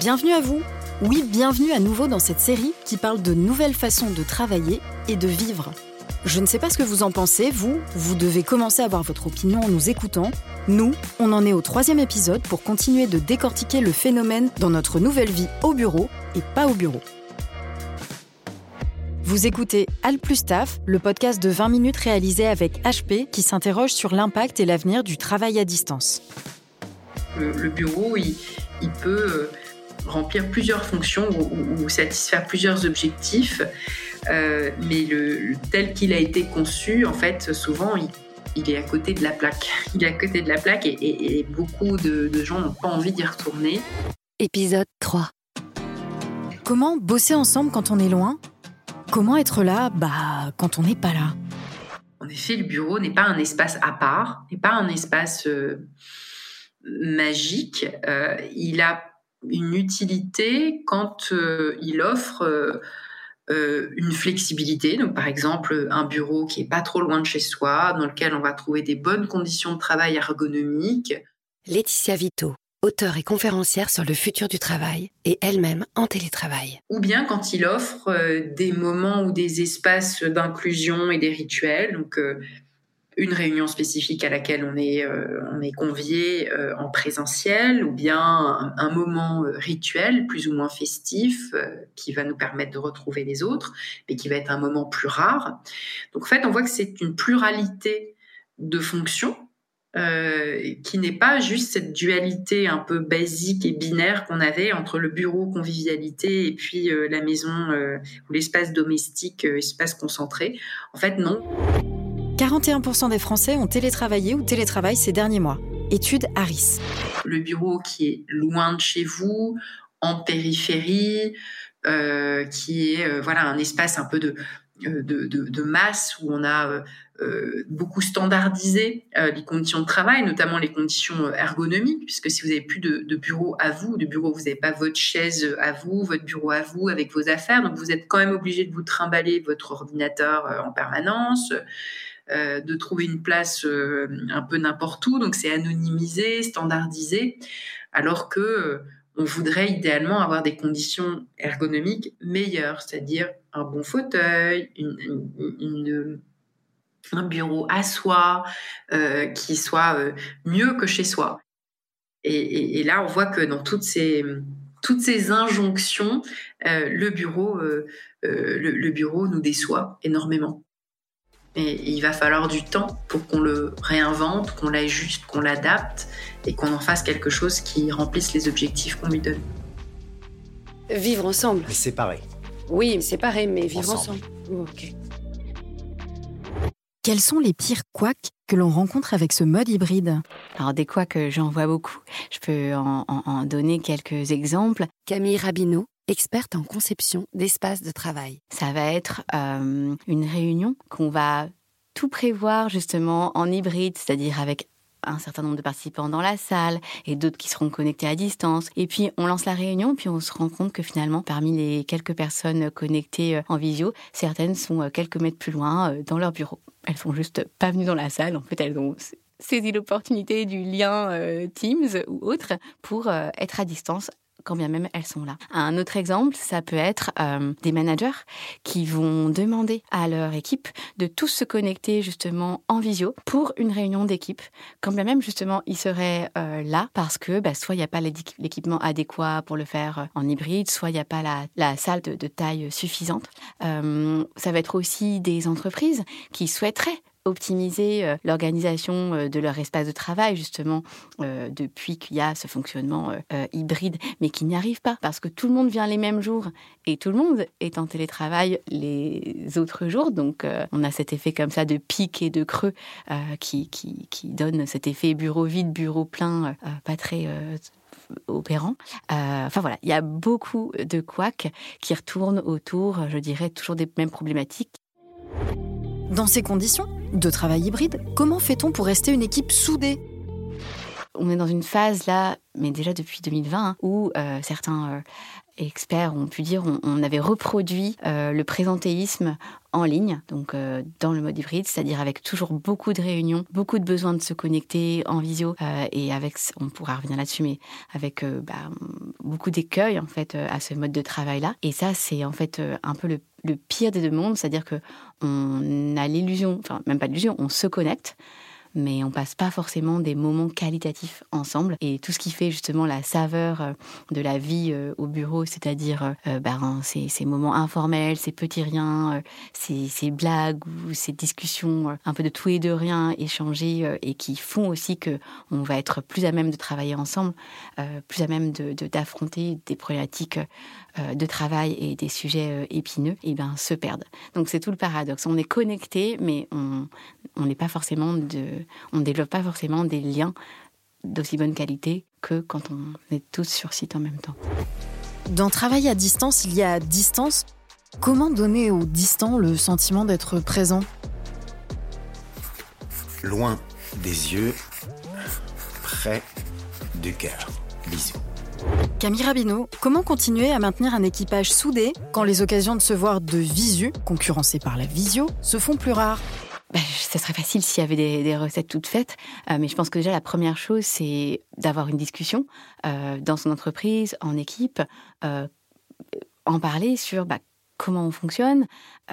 Bienvenue à vous. Oui, bienvenue à nouveau dans cette série qui parle de nouvelles façons de travailler et de vivre. Je ne sais pas ce que vous en pensez, vous, vous devez commencer à avoir votre opinion en nous écoutant. Nous, on en est au troisième épisode pour continuer de décortiquer le phénomène dans notre nouvelle vie au bureau et pas au bureau. Vous écoutez Al plus Staff, le podcast de 20 minutes réalisé avec HP qui s'interroge sur l'impact et l'avenir du travail à distance. Le, bureau, il, il peut euh, remplir plusieurs fonctions ou, ou satisfaire plusieurs objectifs, euh, mais le, le- tel qu'il a été conçu, en fait, souvent, il, il est à côté de la plaque. Il est à côté de la plaque et, et- et beaucoup de, de gens n'ont pas envie d'y retourner. Épisode 3. Comment bosser ensemble quand on est loin? Comment être là bah, quand on n'est pas là? En effet, le bureau n'est pas un espace à part, n'est pas un espace euh, magique. Euh, il a une utilité quand euh, il offre euh, euh, une flexibilité. Donc, par exemple, un bureau qui est pas trop loin de chez soi, dans lequel on va trouver des bonnes conditions de travail ergonomiques. Laetitia Vito, auteure et conférencière sur le futur du travail et elle-même en télétravail. ou bien quand il offre des moments ou des espaces d'inclusion et des rituels. Donc, une réunion spécifique à laquelle on est, euh, convié euh, en présentiel, ou bien un, moment euh, rituel plus ou moins festif qui va nous permettre de retrouver les autres, mais qui va être un moment plus rare. Donc, en fait, on voit que c'est une pluralité de fonctions qui n'est pas juste cette dualité un peu basique et binaire qu'on avait entre le bureau convivialité et puis la maison ou l'espace domestique, espace concentré. En fait, non. 41% des Français ont télétravaillé ou télétravaillent ces derniers mois. Étude Harris. Le bureau qui est loin de chez vous, en périphérie, euh, qui est euh, voilà un espace un peu de euh, de, masse où on a beaucoup standardisé les conditions de travail, notamment les conditions ergonomiques, puisque si vous n'avez plus de, bureau à vous, de bureau, vous n'avez pas votre chaise à vous, votre bureau à vous avec vos affaires, donc vous êtes quand même obligé de vous trimballer votre ordinateur en permanence, euh, de trouver une place euh, un peu n'importe où, donc c'est anonymisé, standardisé, alors que euh, on voudrait idéalement avoir des conditions ergonomiques meilleures, c'est-à-dire un bon fauteuil, une, un bureau à soi, qui soit mieux que chez soi. Et, là, on voit que dans toutes ces, toutes ces injonctions, le, bureau, le bureau nous déçoit énormément. Et il va falloir du temps pour qu'on le réinvente, qu'on l'ajuste, qu'on l'adapte et qu'on en fasse quelque chose qui remplisse les objectifs qu'on lui donne. Vivre ensemble. Mais séparés. Oui, séparés, mais vivre Ensemble. ensemble. Oh, ok. Quels sont les pires couacs que l'on rencontre avec ce mode hybride? Alors des que j'en vois beaucoup. Je peux en, en- en donner quelques exemples. Camille Rabineau, experte en conception d'espaces de travail. Ça va être euh, une réunion qu'on va tout prévoir justement en hybride, c'est-à-dire avec un certain nombre de participants dans la salle et d'autres qui seront connectés à distance. Et puis on lance la réunion, puis on se rend compte que finalement, parmi les quelques personnes connectées euh, en visio, certaines sont euh, quelques mètres plus loin dans leur bureau. Elles sont juste pas venues dans la salle. En fait, elles ont saisi l'opportunité du lien Teams ou autre pour être à distance quand bien même elles sont là. Un autre exemple, ça peut être euh, des managers qui vont demander à leur équipe de tous se connecter justement en visio pour une réunion d'équipe, quand bien même justement ils seraient euh, là parce que bah, soit il n'y a pas l'équi- l'équipement adéquat pour le faire euh, en hybride, soit il n'y a pas la, salle de, taille suffisante. Ça va être aussi des entreprises qui souhaiteraient optimiser l'organisation de leur espace de travail, justement, depuis qu'il y a ce fonctionnement hybride, mais qui n'y arrive pas, parce que tout le monde vient les mêmes jours et tout le monde est en télétravail les autres jours. Donc, on a cet effet comme ça de pic et de creux qui, qui, donne cet effet bureau vide, bureau plein, pas très opérant. Euh, enfin voilà, il y a beaucoup de couacs qui retournent autour, je dirais, toujours des mêmes problématiques. Dans ces conditions de travail hybride, comment fait-on pour rester une équipe soudée? On est dans une phase là, mais déjà depuis 2020, hein, où euh, certains euh, experts ont pu dire on, avait reproduit euh, le présentéisme en ligne, donc dans le mode hybride, c'est-à-dire avec toujours beaucoup de réunions, beaucoup de besoin de se connecter en visio, et avec, on pourra revenir là-dessus, mais avec bah, beaucoup d'écueils en fait à ce mode de travail-là. Et ça, c'est en fait un peu le pire des deux mondes, c'est-à-dire que on a l'illusion, enfin même pas l'illusion, on se connecte mais on passe pas forcément des moments qualitatifs ensemble. Et tout ce qui fait justement la saveur euh, de la vie euh, au bureau, c'est-à-dire euh, ben, ces, moments informels, ces petits riens, ces, blagues ou ces discussions un peu de tout et de rien échangées et qui font aussi que on va être plus à même de travailler ensemble, plus à même de d'affronter des problématiques de travail et des sujets épineux, et ben se perdent. Donc c'est tout le paradoxe. On est connecté, mais on n'est pas forcément de on ne développe pas forcément des liens d'aussi bonne qualité que quand on est tous sur site en même temps. Dans Travail à distance, il y a distance. Comment donner aux distants le sentiment d'être présent? Loin des yeux, près du cœur. Bisous. Camille Rabineau, comment continuer à maintenir un équipage soudé quand les occasions de se voir de visu, concurrencées par la visio, se font plus rares bah, ça serait facile s'il y avait des, recettes toutes faites, euh, mais je pense que déjà la première chose, c'est d'avoir une discussion euh, dans son entreprise, en équipe, euh, en parler sur bah, comment on fonctionne,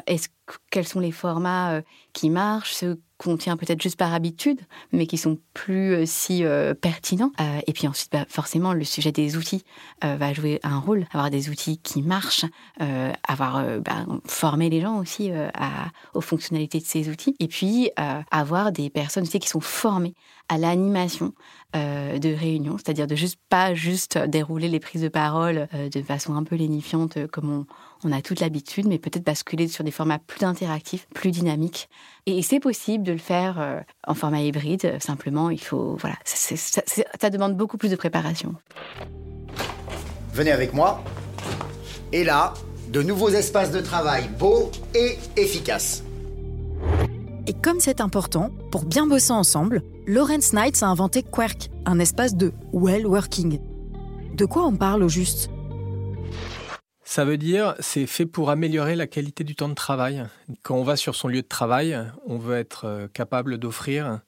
est-ce quels sont les formats qui marchent, ceux qu'on tient peut-être juste par habitude, mais qui sont plus euh, si euh, pertinents. Euh, et puis ensuite, bah, forcément, le sujet des outils va jouer un rôle. Avoir des outils qui marchent, avoir bah, former les gens aussi aux fonctionnalités de ces outils. Et puis avoir des personnes aussi qui sont formées à l'animation de réunions, c'est-à-dire de juste pas juste dérouler les prises de parole de façon un peu lénifiante comme on, on a toute l'habitude, mais peut-être basculer sur des formats plus interactifs, plus dynamiques. Et c'est possible de le faire euh, en format hybride. Simplement, il faut, voilà, ça, demande beaucoup plus de préparation. Venez avec moi. Et là, de nouveaux espaces de travail beaux et efficaces. Et comme c'est important, pour bien bosser ensemble, Lawrence Knights a inventé Quirk, un espace de well working. De quoi on parle au juste? Ça veut dire c'est fait pour améliorer la qualité du temps de travail. Quand on va sur son lieu de travail, on veut être euh, capable d'offrir,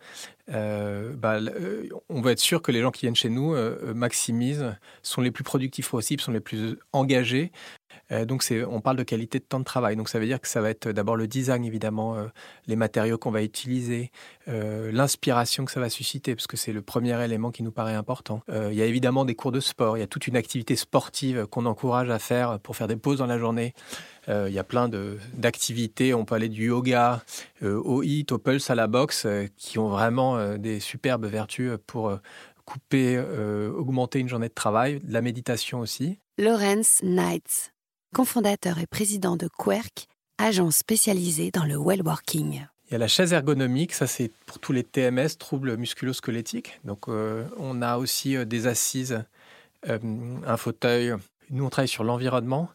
euh, bah, euh, on veut être sûr que les gens qui viennent chez nous maximisent, sont les plus productifs possibles, sont les plus engagés euh, donc on parle de qualité de temps de travail. Donc ça veut dire que ça va être d'abord le design évidemment, euh, les matériaux qu'on va utiliser, euh, l'inspiration que ça va susciter, parce que c'est le premier élément qui nous paraît important. il y a évidemment des cours de sport, il y a toute une activité sportive qu'on encourage à faire pour faire des pauses dans la journée. il y a plein d'activités, on peut aller du yoga au HIIT, au pulse, à la boxe, qui ont vraiment des superbes vertus pour couper, augmenter une journée de travail, la méditation aussi. Lawrence Knights cofondateur et président de Querc, agence spécialisée dans le well-working. Il y a la chaise ergonomique, ça c'est pour tous les TMS, troubles musculo-squelettiques. Donc euh, on a aussi euh, des assises, euh, un fauteuil. Nous on travaille sur l'environnement.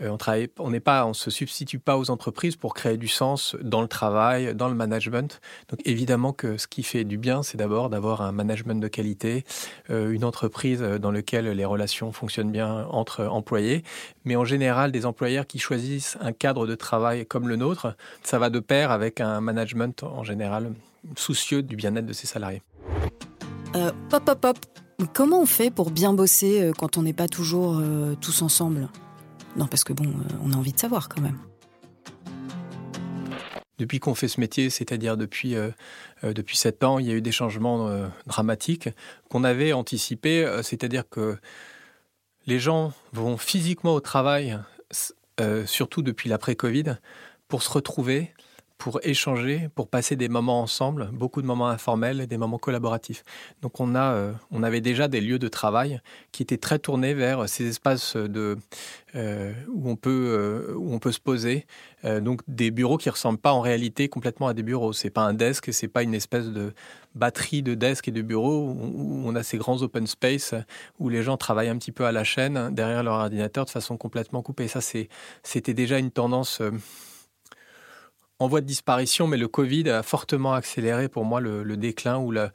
Euh, on travaille, on n'est pas, on se substitue pas aux entreprises pour créer du sens dans le travail, dans le management. Donc évidemment que ce qui fait du bien, c'est d'abord d'avoir un management de qualité, euh, une entreprise dans laquelle les relations fonctionnent bien entre employés. Mais en général, des employeurs qui choisissent un cadre de travail comme le nôtre, ça va de pair avec un management en général soucieux du bien-être de ses salariés. Euh, pop, pop, pop. Comment on fait pour bien bosser quand on n'est pas toujours tous ensemble? Non, parce que bon, euh, on a envie de savoir quand même. Depuis qu'on fait ce métier, c'est-à-dire depuis, euh, euh, depuis 7 ans, il y a eu des changements dramatiques qu'on avait anticipés, c'est-à-dire que les gens vont physiquement au travail, surtout depuis l'après-Covid, pour se retrouver, pour échanger, pour passer des moments ensemble, beaucoup de moments informels et des moments collaboratifs. Donc on, a, euh, on avait déjà des lieux de travail qui étaient très tournés vers ces espaces de, euh, où, on peut, euh, où on peut se poser. donc des bureaux qui ressemblent pas en réalité complètement à des bureaux. C'est pas un desk, c'est pas une espèce de batterie de desk et de bureaux où on a ces grands open space où les gens travaillent un petit peu à la chaîne derrière leur ordinateur de façon complètement coupée. Ça, c'était déjà une tendance en voie de disparition, mais le Covid a fortement accéléré pour moi le, déclin où euh,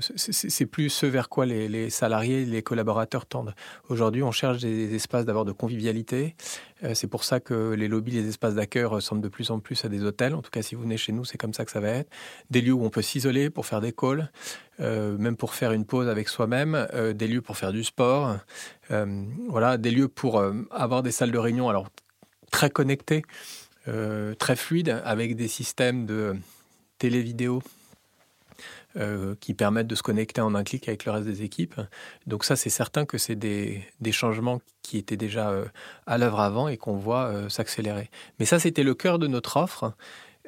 c'est plus ce vers quoi les, salariés, les collaborateurs tendent. Aujourd'hui, on cherche des, espaces d'abord de convivialité. Euh, c'est pour ça que les lobbies, les espaces d'accueil ressemblent de plus en plus à des hôtels. En tout cas, si vous venez chez nous, c'est comme ça que ça va être. Des lieux où on peut s'isoler pour faire des calls, euh, même pour faire une pause avec soi-même. des lieux pour faire du sport. voilà, des lieux pour avoir des salles de réunion. Alors très connectées. Euh, très fluide avec des systèmes de télé-vidéo euh, qui permettent de se connecter en un clic avec le reste des équipes. Donc ça, c'est certain que c'est des, changements qui étaient déjà euh, à l'œuvre avant et qu'on voit s'accélérer. Mais ça, c'était le cœur de notre offre.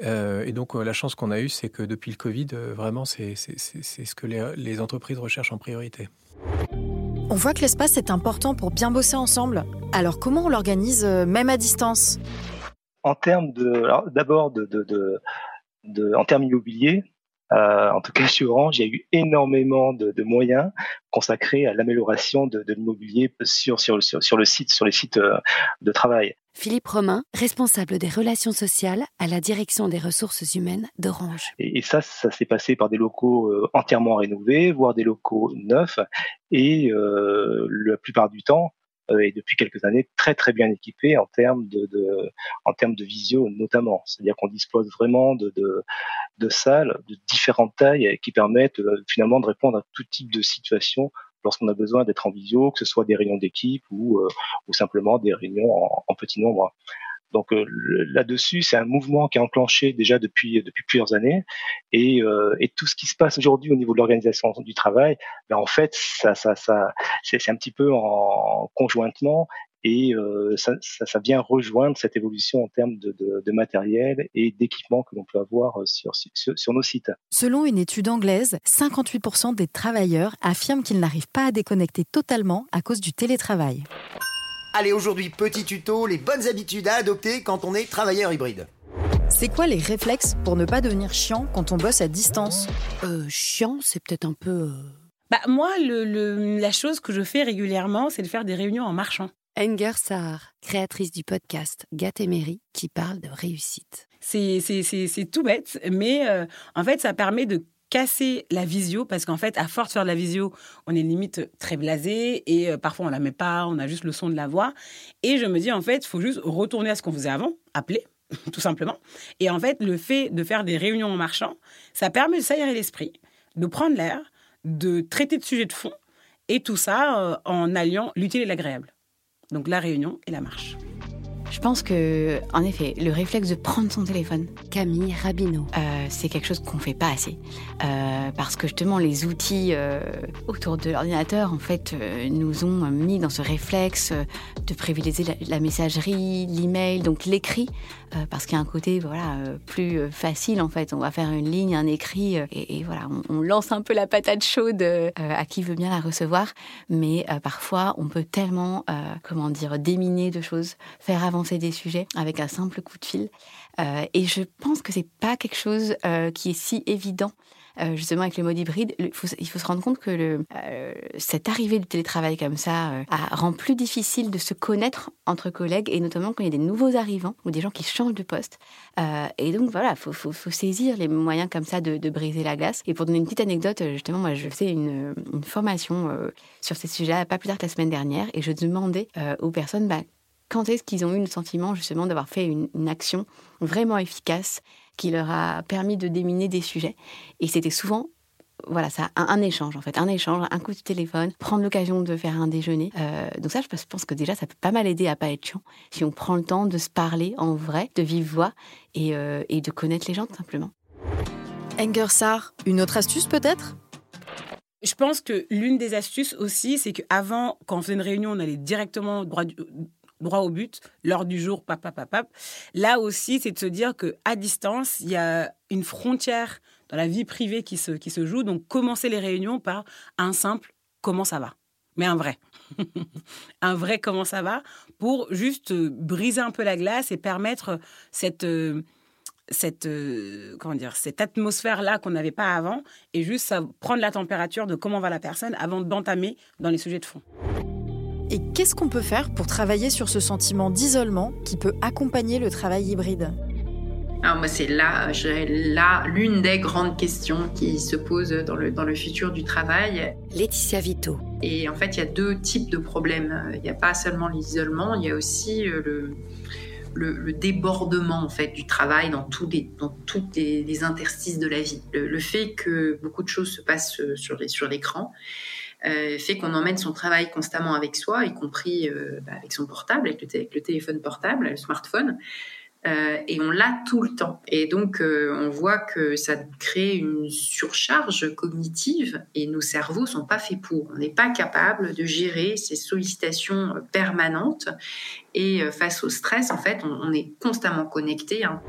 et donc la chance qu'on a eue, c'est que depuis le Covid, vraiment, c'est ce que les entreprises recherchent en priorité. On voit que l'espace est important pour bien bosser ensemble. Alors comment on l'organise, même à distance? En termes de, d'abord de, de, de, en termes immobiliers, euh, en tout cas chez Orange, il y a eu énormément de, de moyens consacrés à l'amélioration de, l'immobilier sur, sur, sur, sur, le site, sur les sites euh, de travail. Philippe Romain, responsable des relations sociales à la direction des ressources humaines d'Orange. Et, ça, ça s'est passé par des locaux euh, entièrement rénovés, voire des locaux neufs, et euh, la plupart du temps, et depuis quelques années très très bien équipé en termes de, de en termes de visio notamment. C'est-à-dire qu'on dispose vraiment de, de, de salles de différentes tailles qui permettent euh, finalement de répondre à tout type de situation lorsqu'on a besoin d'être en visio, que ce soit des réunions d'équipe ou, euh, ou simplement des réunions en petit nombre. Donc euh, là-dessus, c'est un mouvement qui est enclenché déjà depuis depuis plusieurs années, et, euh, et tout ce qui se passe aujourd'hui au niveau de l'organisation du travail, ben en fait, ça, ça, c'est un petit peu en conjointement et euh, ça, vient rejoindre cette évolution en termes de, matériel et d'équipement que l'on peut avoir sur, sur, nos sites. Selon une étude anglaise, 58% des travailleurs affirment qu'ils n'arrivent pas à déconnecter totalement à cause du télétravail. Allez, aujourd'hui, petit tuto, les bonnes habitudes à adopter quand on est travailleur hybride. C'est quoi les réflexes pour ne pas devenir chiant quand on bosse à distance euh, Chiant, c'est peut-être un peu... Euh, bah, moi, le, la chose que je fais régulièrement, c'est de faire des réunions en marchant. Enger Sahar, créatrice du podcast Gatemery, qui parle de réussite. C'est tout bête, mais euh, en fait, ça permet de casser la visio parce qu'en fait, à force de faire de la visio, on est limite très blasé et euh, parfois on la met pas, on a juste le son de la voix. Et je me dis en fait, il faut juste retourner à ce qu'on faisait avant, appeler tout simplement. Et en fait, le fait de faire des réunions en marchant, ça permet de s'aérer l'esprit, de prendre l'air, de traiter de sujets de fond et tout ça euh, en alliant l'utile et l'agréable. Donc la réunion et la marche. Je pense que, en effet, le réflexe de prendre son téléphone, Camille Rabineau, euh, c'est quelque chose qu'on fait pas assez, euh, parce que justement les outils euh, autour de l'ordinateur, en fait, nous ont mis dans ce réflexe de privilégier la, messagerie, l'email, donc l'écrit, parce qu'il y a un côté, voilà, plus facile en fait. On va faire une ligne, un écrit, et, voilà, on, lance un peu la patate chaude à qui veut bien la recevoir, mais parfois on peut tellement, comment dire, déminer de choses, faire avancer des sujets avec un simple coup de fil. Euh, et je pense que c'est pas quelque chose euh, qui est si évident. Euh, justement avec le mode hybride, il faut, se rendre compte que cette arrivée du télétravail comme ça rend plus difficile de se connaître entre collègues et notamment quand il y a des nouveaux arrivants ou des gens qui changent de poste. et donc voilà, il faut, faut, saisir les moyens comme ça de, briser la glace. Et pour donner une petite anecdote, justement, moi je faisais une, une formation sur ces sujets pas plus tard que la semaine dernière et je demandais aux personnes bah, quand est-ce qu'ils ont eu le sentiment justement d'avoir fait une, action vraiment efficace qui leur a permis de déminer des sujets? Et c'était souvent voilà, ça, un, échange en fait, un échange, un coup de téléphone, prendre l'occasion de faire un déjeuner. Euh, donc ça, je pense que déjà, ça peut pas mal aider à pas être chiant si on prend le temps de se parler en vrai, de vive voix et, euh, et de connaître les gens tout simplement. Engersar, une autre astuce peut-être? Je pense que l'une des astuces aussi, c'est qu'avant, quand on faisait une réunion, on allait directement droit droit au but, l'heure du jour, papa, papa. Là aussi, c'est de se dire que à distance, il y a une frontière dans la vie privée qui se, qui se joue. Donc, commencer les réunions par un simple comment ça va, mais un vrai. un vrai comment ça va pour juste euh, briser un peu la glace et permettre cette euh, cette euh, comment dire cette atmosphère là qu'on n'avait pas avant et juste prendre la température de comment va la personne avant d'entamer dans les sujets de fond. Et qu'est-ce qu'on peut faire pour travailler sur ce sentiment d'isolement qui peut accompagner le travail hybride alors moi, c'est là, là l'une des grandes questions qui se posent dans le, dans le futur du travail. Laetitia Vito. Et en fait, il y a deux types de problèmes. Il n'y a pas seulement l'isolement, il y a aussi euh, le, le, débordement en fait du travail dans tous les dans toutes les, interstices de la vie. Le, fait que beaucoup de choses se passent euh, sur les, sur l'écran euh, fait qu'on emmène son travail constamment avec soi, y compris bah, avec son portable, avec le, téléphone portable, le smartphone. Euh, et on l'a tout le temps. Et donc, euh, on voit que ça crée une surcharge cognitive et nos cerveaux sont pas faits pour. On n'est pas capable de gérer ces sollicitations permanentes. Et euh, face au stress, en fait, on, est constamment connecté. Hein.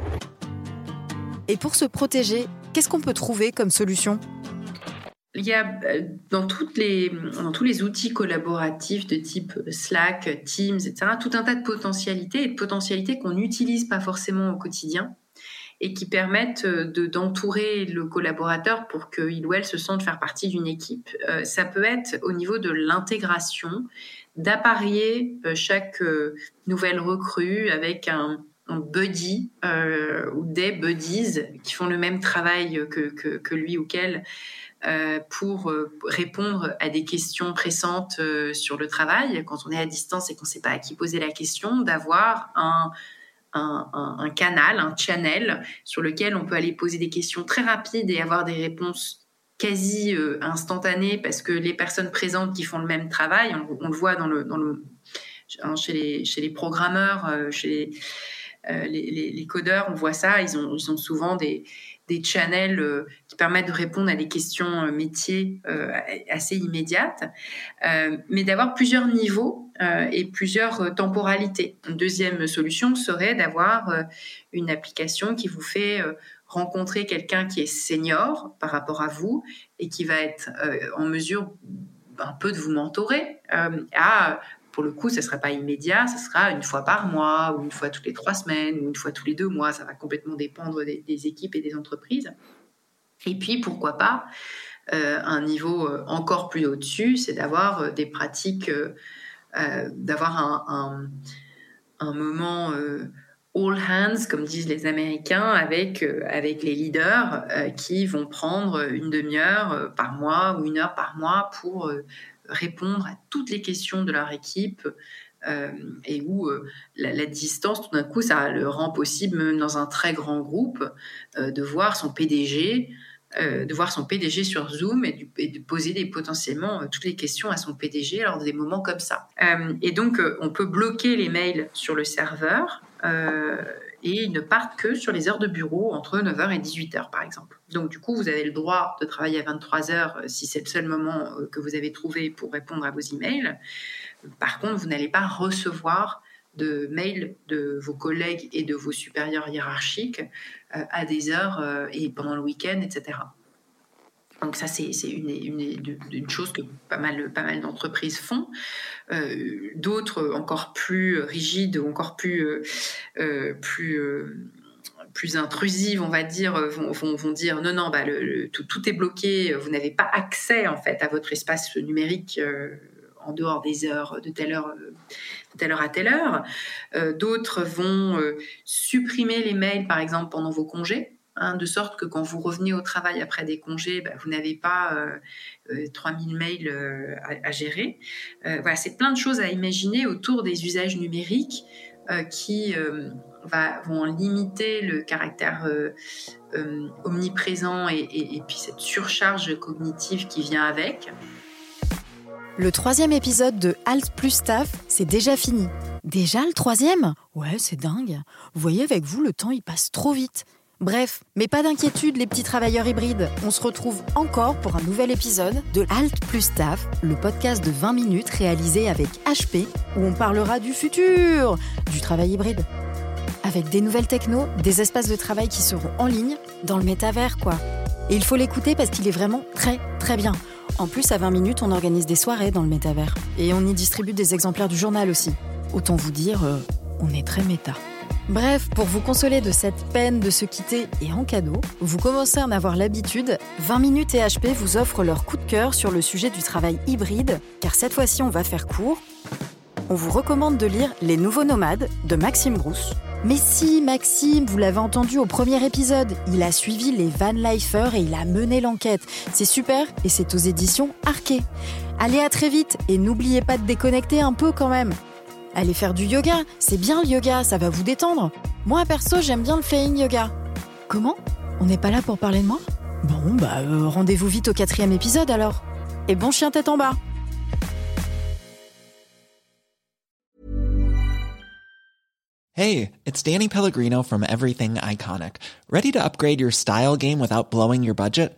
Et pour se protéger, qu'est-ce qu'on peut trouver comme solution? Il y a euh, dans, toutes les, dans tous les outils collaboratifs de type Slack, Teams, etc., tout un tas de potentialités et de potentialités qu'on n'utilise pas forcément au quotidien et qui permettent euh, de, d'entourer le collaborateur pour qu'il ou elle se sente faire partie d'une équipe. Euh, ça peut être au niveau de l'intégration, d'apparier chaque nouvelle recrue avec un, buddy ou des buddies qui font le même travail que, que, lui ou qu'elle pour euh, répondre à des questions pressantes euh, sur le travail, quand on est à distance et qu'on ne sait pas à qui poser la question, d'avoir un, canal, un channel sur lequel on peut aller poser des questions très rapides et avoir des réponses quasi instantanées parce que les personnes présentes qui font le même travail, on, le voit hein, chez, les, programmeurs, chez les, codeurs, on voit ça, ils ont souvent des, des channels euh, qui permettent de répondre à des questions euh, métiers euh, assez immédiates, mais d'avoir plusieurs niveaux et plusieurs temporalités. Une deuxième solution serait d'avoir une application qui vous fait rencontrer quelqu'un qui est senior par rapport à vous et qui va être en mesure un peu de vous mentorer à pour le coup, ce ne sera pas immédiat, ce sera une fois par mois, ou une fois toutes les trois semaines, ou une fois tous les deux mois. Ça va complètement dépendre des, équipes et des entreprises. Et puis, pourquoi pas, euh, un niveau euh, encore plus au-dessus, c'est d'avoir euh, des pratiques, d'avoir un, moment all hands, comme disent les Américains, avec, avec les leaders qui vont prendre une demi-heure par mois ou une heure par mois pour répondre à toutes les questions de leur équipe euh, et où euh, la, distance, tout d'un coup, ça le rend possible, même dans un très grand groupe, euh, de voir son PDG. de voir son PDG sur Zoom et, de poser des, potentiellement toutes les questions à son PDG lors des moments comme ça. et donc, on peut bloquer les mails sur le serveur et ils ne partent que sur les heures de bureau entre 9h et 18h par exemple. Donc du coup, vous avez le droit de travailler à 23h euh, si c'est le seul moment euh, que vous avez trouvé pour répondre à vos emails. Par contre, vous n'allez pas recevoir de mails de vos collègues et de vos supérieurs hiérarchiques euh, à des heures et pendant le week-end, etc. Donc ça, c'est une, chose que pas mal, d'entreprises font. Euh, d'autres, encore plus rigides, encore plus, euh, euh, plus, plus intrusives, on va dire, vont, dire non, non, bah, tout, est bloqué, vous n'avez pas accès en fait à votre espace numérique en dehors des heures, de telle heure à telle heure. D'autres vont supprimer les mails, par exemple, pendant vos congés. Hein, de sorte que quand vous revenez au travail après des congés, bah, vous n'avez pas euh, 3000 euh, mails euh, à, gérer. Euh, voilà, c'est plein de choses à imaginer autour des usages numériques qui vont limiter le caractère omniprésent et, et puis cette surcharge cognitive qui vient avec. Le troisième épisode de Alt plus Staff, c'est déjà fini. Déjà le troisième? Ouais, c'est dingue. Vous voyez, avec vous, le temps, il passe trop vite. Bref, mais pas d'inquiétude les petits travailleurs hybrides. On se retrouve encore pour un nouvel épisode de Alt plus Staff, le podcast de 20 minutes réalisé avec HP où on parlera du futur du travail hybride. Avec des nouvelles technos, des espaces de travail qui seront en ligne, dans le métavers quoi. Et il faut l'écouter parce qu'il est vraiment très très bien. En plus, à 20 minutes, on organise des soirées dans le métavers. Et on y distribue des exemplaires du journal aussi. Autant vous dire, euh, on est très méta. Bref, pour vous consoler de cette peine de se quitter et en cadeau, vous commencez à en avoir l'habitude, 20 minutes et HP vous offrent leur coup de cœur sur le sujet du travail hybride, car cette fois-ci on va faire court. On vous recommande de lire Les Nouveaux Nomades de Maxime Brousse. Mais si, Maxime, vous l'avez entendu au premier épisode, il a suivi les Van Lifers et il a mené l'enquête. C'est super et c'est aux éditions Arquet. Allez à très vite et n'oubliez pas de déconnecter un peu quand même. Allez faire du yoga, c'est bien le yoga, ça va vous détendre. Moi perso, j'aime bien le flying yoga. Comment? On n'est pas là pour parler de moi? Bon, bah euh, rendez-vous vite au quatrième épisode alors. Et bon chien tête en bas. Hey, it's Danny Pellegrino from Everything Iconic. Ready to upgrade your style game without blowing your budget?